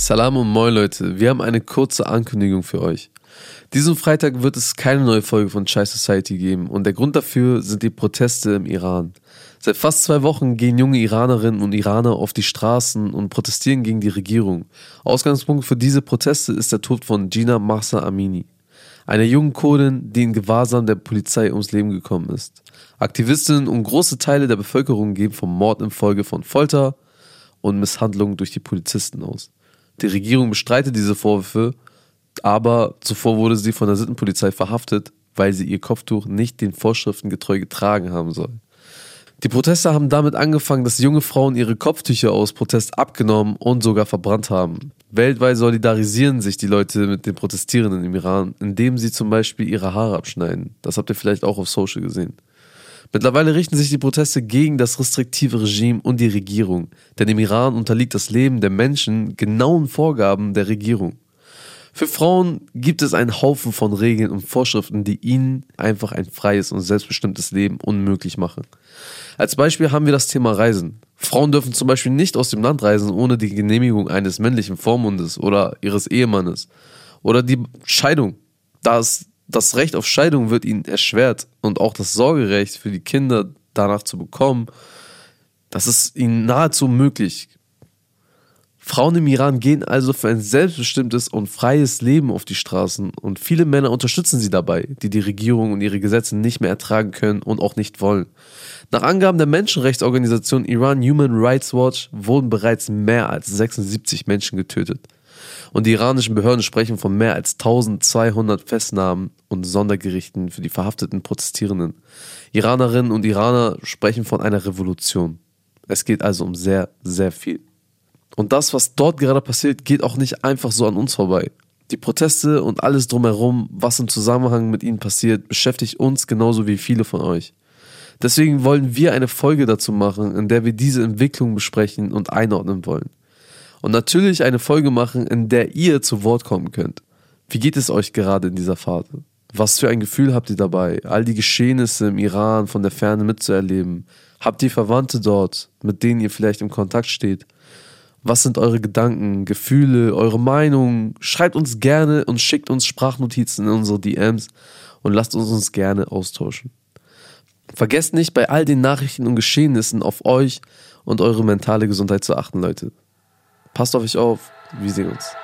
Salam und moin Leute, wir haben eine kurze Ankündigung für euch. Diesen Freitag wird es keine neue Folge von Chai Society geben und der Grund dafür sind die Proteste im Iran. Seit fast zwei Wochen gehen junge Iranerinnen und Iraner auf die Straßen und protestieren gegen die Regierung. Ausgangspunkt für diese Proteste ist der Tod von Gina Mahsa Amini, einer jungen Kurdin, die in Gewahrsam der Polizei ums Leben gekommen ist. Aktivistinnen und große Teile der Bevölkerung gehen vom Mord infolge von Folter und Misshandlungen durch die Polizisten aus. Die Regierung bestreitet diese Vorwürfe, aber zuvor wurde sie von der Sittenpolizei verhaftet, weil sie ihr Kopftuch nicht den Vorschriften getreu getragen haben soll. Die Proteste haben damit angefangen, dass junge Frauen ihre Kopftücher aus Protest abgenommen und sogar verbrannt haben. Weltweit solidarisieren sich die Leute mit den Protestierenden im Iran, indem sie zum Beispiel ihre Haare abschneiden. Das habt ihr vielleicht auch auf Social gesehen. Mittlerweile richten sich die Proteste gegen das restriktive Regime und die Regierung, denn im Iran unterliegt das Leben der Menschen genauen Vorgaben der Regierung. Für Frauen gibt es einen Haufen von Regeln und Vorschriften, die ihnen einfach ein freies und selbstbestimmtes Leben unmöglich machen. Als Beispiel haben wir das Thema Reisen. Frauen dürfen zum Beispiel nicht aus dem Land reisen ohne die Genehmigung eines männlichen Vormundes oder ihres Ehemannes. Oder die Scheidung. Da es das Recht auf Scheidung wird ihnen erschwert und auch das Sorgerecht für die Kinder danach zu bekommen, das ist ihnen nahezu möglich. Frauen im Iran gehen also für ein selbstbestimmtes und freies Leben auf die Straßen und viele Männer unterstützen sie dabei, die die Regierung und ihre Gesetze nicht mehr ertragen können und auch nicht wollen. Nach Angaben der Menschenrechtsorganisation Iran Human Rights Watch wurden bereits mehr als 76 Menschen getötet. Und die iranischen Behörden sprechen von mehr als 1200 Festnahmen und Sondergerichten für die verhafteten Protestierenden. Iranerinnen und Iraner sprechen von einer Revolution. Es geht also um sehr, sehr viel. Und das, was dort gerade passiert, geht auch nicht einfach so an uns vorbei. Die Proteste und alles drumherum, was im Zusammenhang mit ihnen passiert, beschäftigt uns genauso wie viele von euch. Deswegen wollen wir eine Folge dazu machen, in der wir diese Entwicklung besprechen und einordnen wollen und natürlich eine Folge machen, in der ihr zu Wort kommen könnt. Wie geht es euch gerade in dieser Phase? Was für ein Gefühl habt ihr dabei, all die Geschehnisse im Iran von der Ferne mitzuerleben? Habt ihr Verwandte dort, mit denen ihr vielleicht im Kontakt steht? Was sind eure Gedanken, Gefühle, eure Meinungen? Schreibt uns gerne und schickt uns Sprachnotizen in unsere DMs und lasst uns uns gerne austauschen. Vergesst nicht, bei all den Nachrichten und Geschehnissen auf euch und eure mentale Gesundheit zu achten, Leute. Passt auf euch auf. Wir sehen uns.